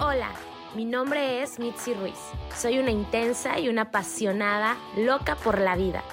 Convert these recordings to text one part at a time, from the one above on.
Hola, mi nombre es Mitzi Ruiz. Soy una intensa y una apasionada loca por la vida.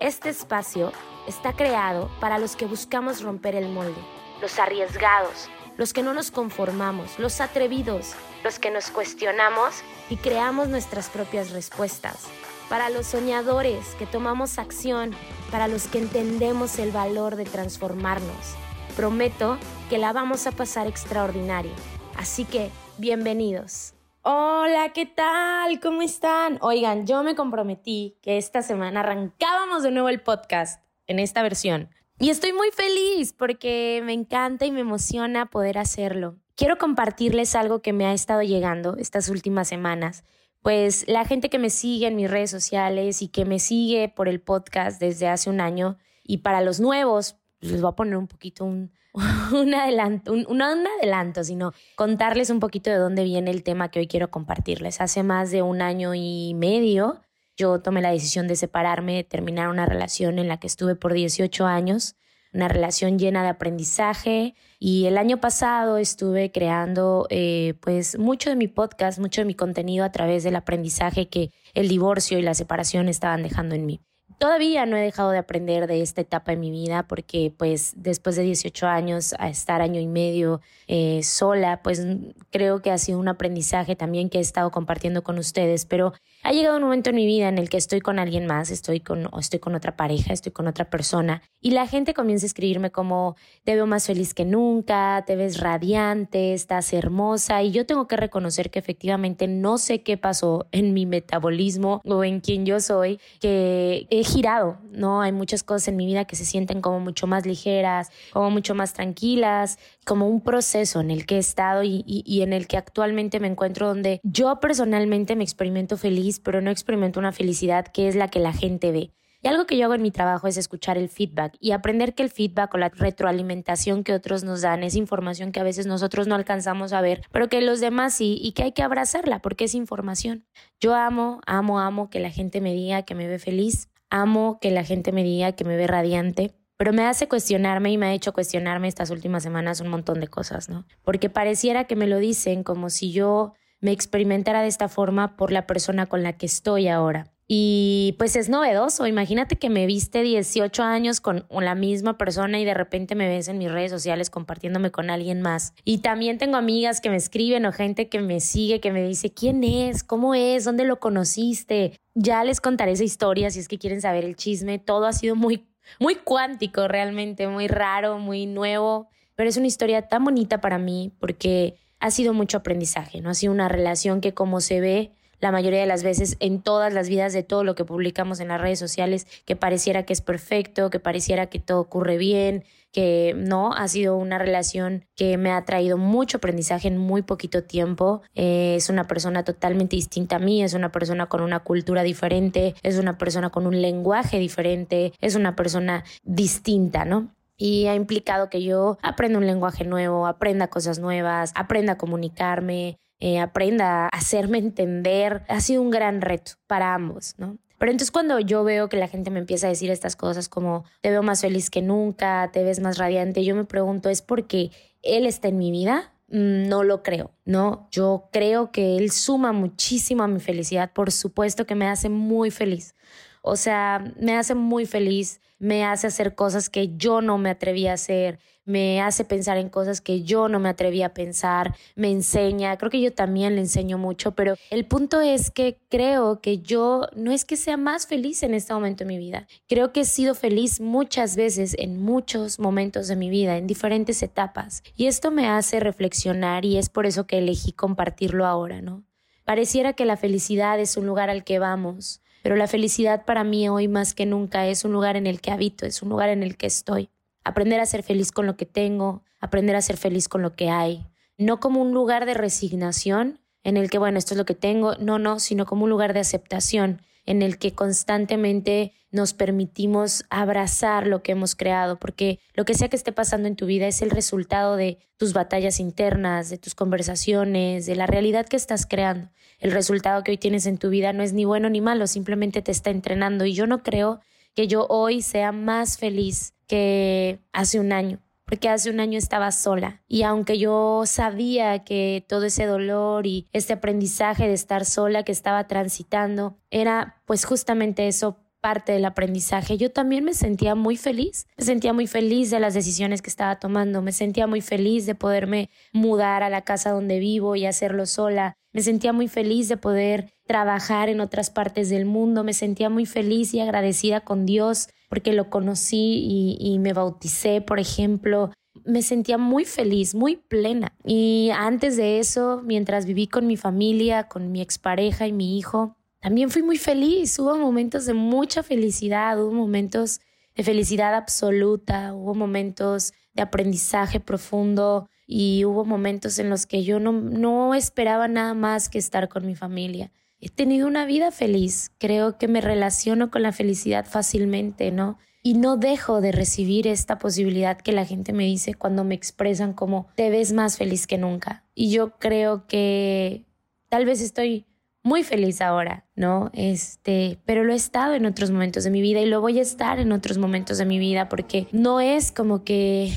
Este espacio está creado para los que buscamos romper el molde, los arriesgados, los que no nos conformamos, los atrevidos, los que nos cuestionamos y creamos nuestras propias respuestas, para los soñadores que tomamos acción, para los que entendemos el valor de transformarnos. Prometo que la vamos a pasar extraordinario. Así que bienvenidos. Hola, ¿qué tal? ¿Cómo están? Oigan, yo me comprometí que esta semana arrancábamos de nuevo el podcast en esta versión. Y estoy muy feliz porque me encanta y me emociona poder hacerlo. Quiero compartirles algo que me ha estado llegando estas últimas semanas. Pues la gente que me sigue en mis redes sociales y que me sigue por el podcast desde hace un año y para los nuevos, les voy a poner un poquito un, un adelanto, un, no un adelanto, sino contarles un poquito de dónde viene el tema que hoy quiero compartirles. Hace más de un año y medio yo tomé la decisión de separarme, de terminar una relación en la que estuve por 18 años, una relación llena de aprendizaje y el año pasado estuve creando eh, pues mucho de mi podcast, mucho de mi contenido a través del aprendizaje que el divorcio y la separación estaban dejando en mí. Todavía no he dejado de aprender de esta etapa de mi vida porque pues después de 18 años a estar año y medio eh, sola, pues creo que ha sido un aprendizaje también que he estado compartiendo con ustedes, pero ha llegado un momento en mi vida en el que estoy con alguien más, estoy con, o estoy con otra pareja, estoy con otra persona y la gente comienza a escribirme como te veo más feliz que nunca, te ves radiante, estás hermosa y yo tengo que reconocer que efectivamente no sé qué pasó en mi metabolismo o en quien yo soy, que he girado, ¿no? Hay muchas cosas en mi vida que se sienten como mucho más ligeras, como mucho más tranquilas, como un proceso en el que he estado y, y en el que actualmente me encuentro donde yo personalmente me experimento feliz, pero no experimento una felicidad que es la que la gente ve. Y algo que yo hago en mi trabajo es escuchar el feedback y aprender que el feedback o la retroalimentación que otros nos dan es información que a veces nosotros no alcanzamos a ver, pero que los demás sí y que hay que abrazarla porque es información. Yo amo, amo, amo que la gente me diga que me ve feliz, amo que la gente me diga que me ve radiante, pero me hace cuestionarme y me ha hecho cuestionarme estas últimas semanas un montón de cosas, ¿no? Porque pareciera que me lo dicen como si yo me experimentara de esta forma por la persona con la que estoy ahora. Y pues es novedoso. Imagínate que me viste 18 años con la misma persona y de repente me ves en mis redes sociales compartiéndome con alguien más. Y también tengo amigas que me escriben o gente que me sigue, que me dice, ¿quién es? ¿Cómo es? ¿Dónde lo conociste? Ya les contaré esa historia si es que quieren saber el chisme. Todo ha sido muy, muy cuántico realmente, muy raro, muy nuevo. Pero es una historia tan bonita para mí porque ha sido mucho aprendizaje, ¿no? Ha sido una relación que como se ve la mayoría de las veces en todas las vidas de todo lo que publicamos en las redes sociales, que pareciera que es perfecto, que pareciera que todo ocurre bien, que no, ha sido una relación que me ha traído mucho aprendizaje en muy poquito tiempo. Eh, es una persona totalmente distinta a mí, es una persona con una cultura diferente, es una persona con un lenguaje diferente, es una persona distinta, ¿no? Y ha implicado que yo aprenda un lenguaje nuevo, aprenda cosas nuevas, aprenda a comunicarme, eh, aprenda a hacerme entender, ha sido un gran reto para ambos, ¿no? Pero entonces cuando yo veo que la gente me empieza a decir estas cosas como te veo más feliz que nunca, te ves más radiante, yo me pregunto, ¿es porque él está en mi vida? Mm, no lo creo, ¿no? Yo creo que él suma muchísimo a mi felicidad, por supuesto que me hace muy feliz. O sea, me hace muy feliz, me hace hacer cosas que yo no me atreví a hacer, me hace pensar en cosas que yo no me atreví a pensar, me enseña, creo que yo también le enseño mucho, pero el punto es que creo que yo no es que sea más feliz en este momento de mi vida, creo que he sido feliz muchas veces en muchos momentos de mi vida, en diferentes etapas, y esto me hace reflexionar y es por eso que elegí compartirlo ahora, ¿no? Pareciera que la felicidad es un lugar al que vamos, pero la felicidad para mí hoy más que nunca es un lugar en el que habito, es un lugar en el que estoy aprender a ser feliz con lo que tengo, aprender a ser feliz con lo que hay, no como un lugar de resignación en el que, bueno, esto es lo que tengo, no, no, sino como un lugar de aceptación en el que constantemente nos permitimos abrazar lo que hemos creado, porque lo que sea que esté pasando en tu vida es el resultado de tus batallas internas, de tus conversaciones, de la realidad que estás creando. El resultado que hoy tienes en tu vida no es ni bueno ni malo, simplemente te está entrenando. Y yo no creo que yo hoy sea más feliz que hace un año, porque hace un año estaba sola. Y aunque yo sabía que todo ese dolor y este aprendizaje de estar sola que estaba transitando era pues justamente eso parte del aprendizaje. Yo también me sentía muy feliz, me sentía muy feliz de las decisiones que estaba tomando, me sentía muy feliz de poderme mudar a la casa donde vivo y hacerlo sola, me sentía muy feliz de poder trabajar en otras partes del mundo, me sentía muy feliz y agradecida con Dios porque lo conocí y, me bauticé, por ejemplo, me sentía muy feliz, muy plena. Y antes de eso, mientras viví con mi familia, con mi expareja y mi hijo, también fui muy feliz. Hubo momentos de mucha felicidad, hubo momentos de felicidad absoluta, hubo momentos de aprendizaje profundo y hubo momentos en los que yo no, no esperaba nada más que estar con mi familia he tenido una vida feliz. Creo que me relaciono con la felicidad fácilmente, ¿no? Y no dejo de recibir esta posibilidad que la gente me dice cuando me expresan como te ves más feliz que nunca. Y yo creo que tal vez estoy muy feliz ahora, ¿no? Este, pero lo he estado en otros momentos de mi vida y lo voy a estar en otros momentos de mi vida porque no es como que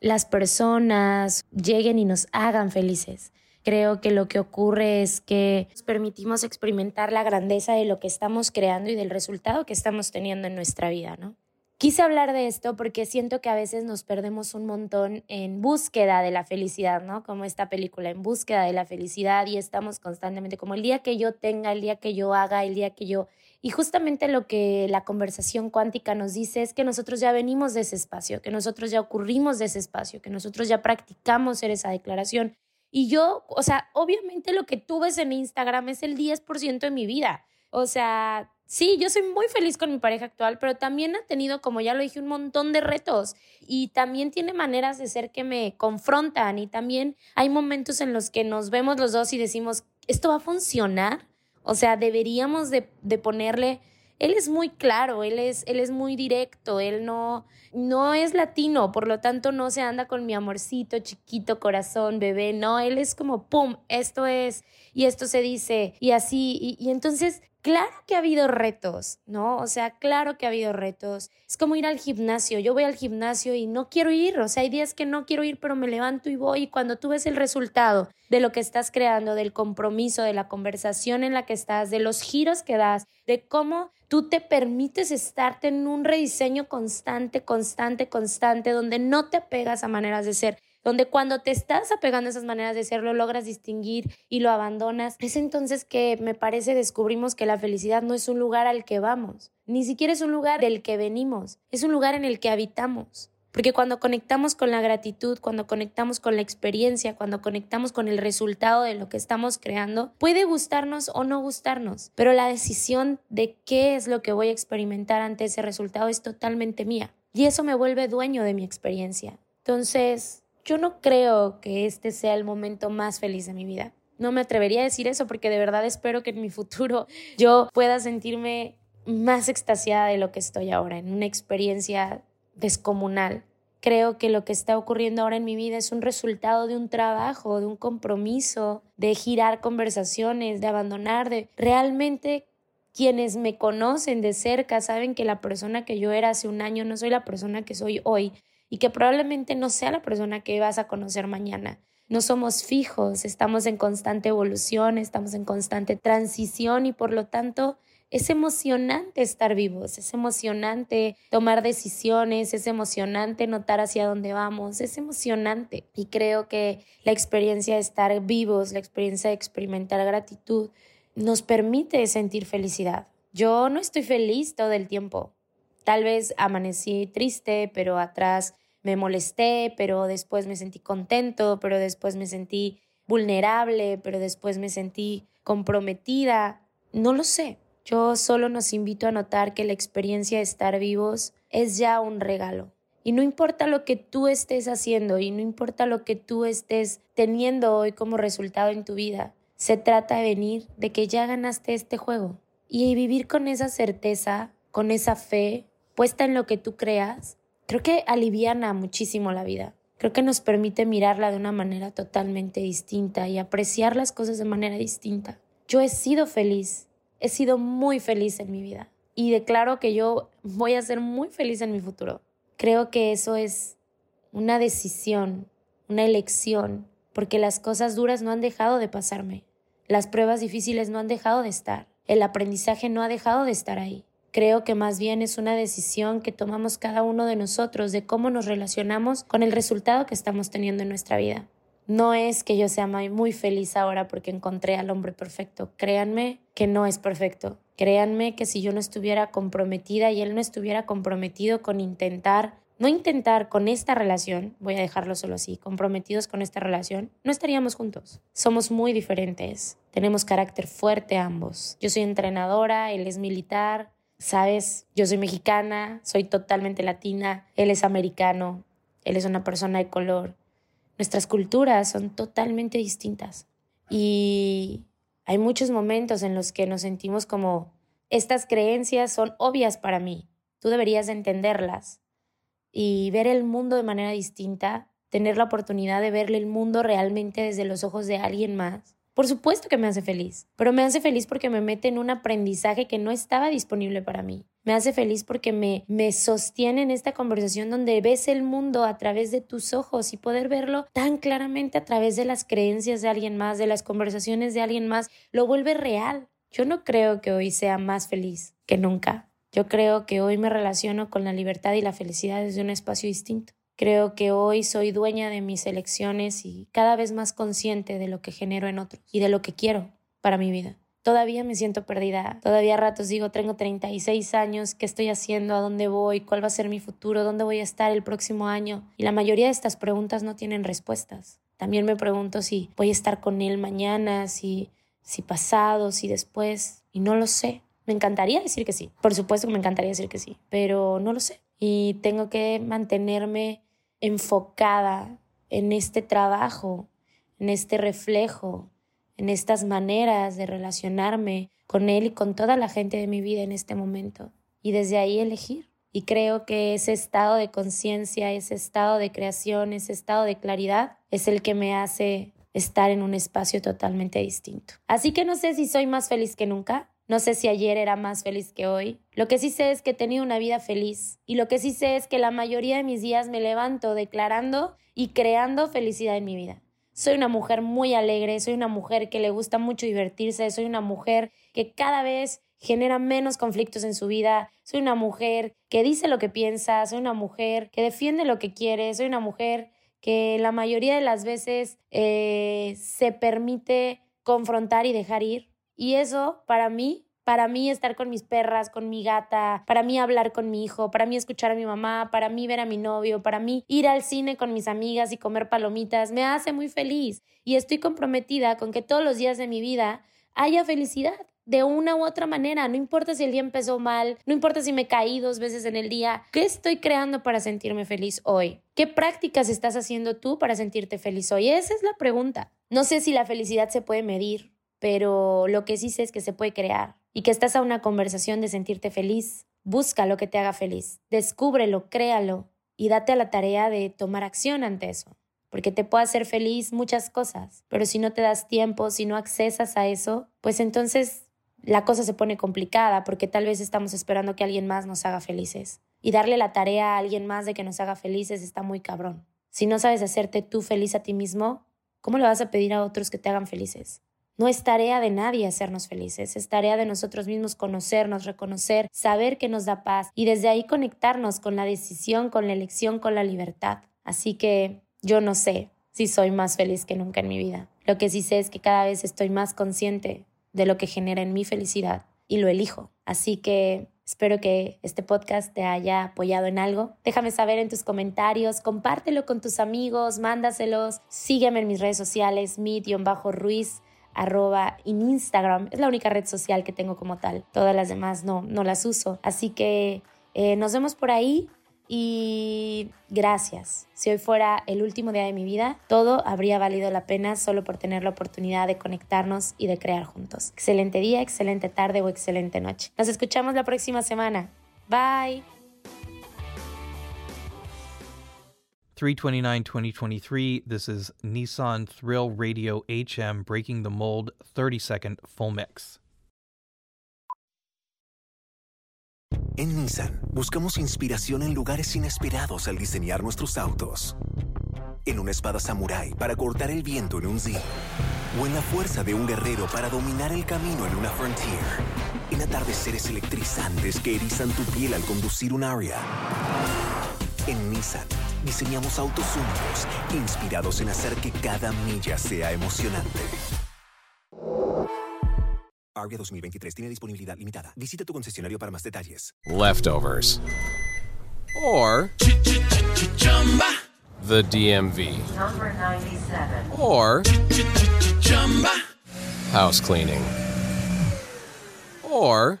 las personas lleguen y nos hagan felices. Creo que lo que ocurre es que nos permitimos experimentar la grandeza de lo que estamos creando y del resultado que estamos teniendo en nuestra vida, ¿no? Quise hablar de esto porque siento que a veces nos perdemos un montón en búsqueda de la felicidad, ¿no? Como esta película, en búsqueda de la felicidad y estamos constantemente como el día que yo tenga, el día que yo haga, el día que yo... Y justamente lo que la conversación cuántica nos dice es que nosotros ya venimos de ese espacio, que nosotros ya ocurrimos de ese espacio, que nosotros ya practicamos ser esa declaración y yo, o sea, obviamente lo que tú ves en Instagram es el 10% de mi vida. O sea, sí, yo soy muy feliz con mi pareja actual, pero también ha tenido, como ya lo dije, un montón de retos y también tiene maneras de ser que me confrontan y también hay momentos en los que nos vemos los dos y decimos, ¿esto va a funcionar? O sea, deberíamos de, de ponerle él es muy claro, él es, él es muy directo, él no, no es latino, por lo tanto no se anda con mi amorcito, chiquito, corazón, bebé, no, él es como, ¡pum!, esto es, y esto se dice, y así, y, y entonces Claro que ha habido retos, ¿no? O sea, claro que ha habido retos. Es como ir al gimnasio. Yo voy al gimnasio y no quiero ir. O sea, hay días que no quiero ir, pero me levanto y voy. Y cuando tú ves el resultado de lo que estás creando, del compromiso, de la conversación en la que estás, de los giros que das, de cómo tú te permites estarte en un rediseño constante, constante, constante, donde no te apegas a maneras de ser, donde cuando te estás apegando a esas maneras de ser, lo logras distinguir y lo abandonas, es entonces que me parece descubrimos que la felicidad no es un lugar al que vamos, ni siquiera es un lugar del que venimos, es un lugar en el que habitamos. Porque cuando conectamos con la gratitud, cuando conectamos con la experiencia, cuando conectamos con el resultado de lo que estamos creando, puede gustarnos o no gustarnos, pero la decisión de qué es lo que voy a experimentar ante ese resultado es totalmente mía. Y eso me vuelve dueño de mi experiencia. Entonces, yo no creo que este sea el momento más feliz de mi vida. No me atrevería a decir eso porque de verdad espero que en mi futuro yo pueda sentirme más extasiada de lo que estoy ahora, en una experiencia descomunal. Creo que lo que está ocurriendo ahora en mi vida es un resultado de un trabajo, de un compromiso, de girar conversaciones, de abandonar, de realmente quienes me conocen de cerca saben que la persona que yo era hace un año no soy la persona que soy hoy y que probablemente no sea la persona que vas a conocer mañana. No somos fijos, estamos en constante evolución, estamos en constante transición y por lo tanto es emocionante estar vivos, es emocionante tomar decisiones, es emocionante notar hacia dónde vamos, es emocionante. Y creo que la experiencia de estar vivos, la experiencia de experimentar gratitud, nos permite sentir felicidad. Yo no estoy feliz todo el tiempo. Tal vez amanecí triste, pero atrás me molesté, pero después me sentí contento, pero después me sentí vulnerable, pero después me sentí comprometida. No lo sé. Yo solo nos invito a notar que la experiencia de estar vivos es ya un regalo. Y no importa lo que tú estés haciendo y no importa lo que tú estés teniendo hoy como resultado en tu vida, se trata de venir de que ya ganaste este juego y vivir con esa certeza, con esa fe puesta en lo que tú creas creo que aliviana muchísimo la vida. Creo que nos permite mirarla de una manera totalmente distinta y apreciar las cosas de manera distinta. Yo he sido feliz, he sido muy feliz en mi vida y declaro que yo voy a ser muy feliz en mi futuro. Creo que eso es una decisión, una elección, porque las cosas duras no han dejado de pasarme, las pruebas difíciles no han dejado de estar, el aprendizaje no ha dejado de estar ahí. Creo que más bien es una decisión que tomamos cada uno de nosotros de cómo nos relacionamos con el resultado que estamos teniendo en nuestra vida. No es que yo sea muy feliz ahora porque encontré al hombre perfecto. Créanme que no es perfecto. Créanme que si yo no estuviera comprometida y él no estuviera comprometido con intentar, no intentar con esta relación, voy a dejarlo solo así, comprometidos con esta relación, no estaríamos juntos. Somos muy diferentes. Tenemos carácter fuerte ambos. Yo soy entrenadora, él es militar, sabes, yo soy mexicana, soy totalmente latina, él es americano, él es una persona de color. Nuestras culturas son totalmente distintas. Y hay muchos momentos en los que nos sentimos como, estas creencias son obvias para mí, tú deberías entenderlas y ver el mundo de manera distinta, tener la oportunidad de verle el mundo realmente desde los ojos de alguien más por supuesto que me hace feliz, pero me hace feliz porque me mete en un aprendizaje que no estaba disponible para mí. Me hace feliz porque me, me sostiene en esta conversación donde ves el mundo a través de tus ojos y poder verlo tan claramente a través de las creencias de alguien más, de las conversaciones de alguien más, lo vuelve real. Yo no creo que hoy sea más feliz que nunca. Yo creo que hoy me relaciono con la libertad y la felicidad desde un espacio distinto. Creo que hoy soy dueña de mis elecciones y cada vez más consciente de lo que genero en otros y de lo que quiero para mi vida. Todavía me siento perdida, todavía a ratos digo, tengo 36 años, ¿qué estoy haciendo? ¿A dónde voy? ¿Cuál va a ser mi futuro? ¿Dónde voy a estar el próximo año? Y la mayoría de estas preguntas no tienen respuestas. También me pregunto si voy a estar con él mañana, si, si pasado, si después, y no lo sé. Me encantaría decir que sí, por supuesto que me encantaría decir que sí, pero no lo sé. Y tengo que mantenerme enfocada en este trabajo, en este reflejo, en estas maneras de relacionarme con Él y con toda la gente de mi vida en este momento. Y desde ahí elegir. Y creo que ese estado de conciencia, ese estado de creación, ese estado de claridad es el que me hace estar en un espacio totalmente distinto. Así que no sé si soy más feliz que nunca, no sé si ayer era más feliz que hoy. Lo que sí sé es que he tenido una vida feliz. Y lo que sí sé es que la mayoría de mis días me levanto declarando y creando felicidad en mi vida. Soy una mujer muy alegre, soy una mujer que le gusta mucho divertirse, soy una mujer que cada vez genera menos conflictos en su vida, soy una mujer que dice lo que piensa, soy una mujer que defiende lo que quiere, soy una mujer que la mayoría de las veces eh, se permite confrontar y dejar ir. Y eso para mí, para mí estar con mis perras, con mi gata, para mí hablar con mi hijo, para mí escuchar a mi mamá, para mí ver a mi novio, para mí ir al cine con mis amigas y comer palomitas, me hace muy feliz. Y estoy comprometida con que todos los días de mi vida haya felicidad de una u otra manera. No importa si el día empezó mal, no importa si me caí dos veces en el día. ¿Qué estoy creando para sentirme feliz hoy? ¿Qué prácticas estás haciendo tú para sentirte feliz hoy? Esa es la pregunta. No sé si la felicidad se puede medir pero lo que sí sé es que se puede crear y que estás a una conversación de sentirte feliz. Busca lo que te haga feliz, descúbrelo, créalo y date a la tarea de tomar acción ante eso, porque te puede hacer feliz muchas cosas, pero si no te das tiempo, si no accesas a eso, pues entonces la cosa se pone complicada porque tal vez estamos esperando que alguien más nos haga felices. Y darle la tarea a alguien más de que nos haga felices está muy cabrón. Si no sabes hacerte tú feliz a ti mismo, ¿cómo le vas a pedir a otros que te hagan felices? No es tarea de nadie hacernos felices, es tarea de nosotros mismos conocernos, reconocer, saber que nos da paz y desde ahí conectarnos con la decisión, con la elección, con la libertad. Así que yo no sé si soy más feliz que nunca en mi vida. Lo que sí sé es que cada vez estoy más consciente de lo que genera en mi felicidad y lo elijo. Así que espero que este podcast te haya apoyado en algo. Déjame saber en tus comentarios, compártelo con tus amigos, mándaselos, sígueme en mis redes sociales, mit-ruiz arroba en Instagram. Es la única red social que tengo como tal. Todas las demás no, no las uso. Así que eh, nos vemos por ahí y gracias. Si hoy fuera el último día de mi vida, todo habría valido la pena solo por tener la oportunidad de conectarnos y de crear juntos. Excelente día, excelente tarde o excelente noche. Nos escuchamos la próxima semana. Bye. 329 2023. This is Nissan Thrill Radio HM Breaking the Mold 30 second full mix. En Nissan buscamos inspiración en lugares inesperados al diseñar nuestros autos. En una espada samurai para cortar el viento en un Z. O en la fuerza de un guerrero para dominar el camino en una Frontier. En atardeceres electrizantes que erizan tu piel al conducir un Aria. En Nissan diseñamos autos únicos, inspirados en hacer que cada milla sea emocionante. Aria 2023 tiene disponibilidad limitada. Visita tu concesionario para más detalles. leftovers, or the DMV, Number 97. or house cleaning, or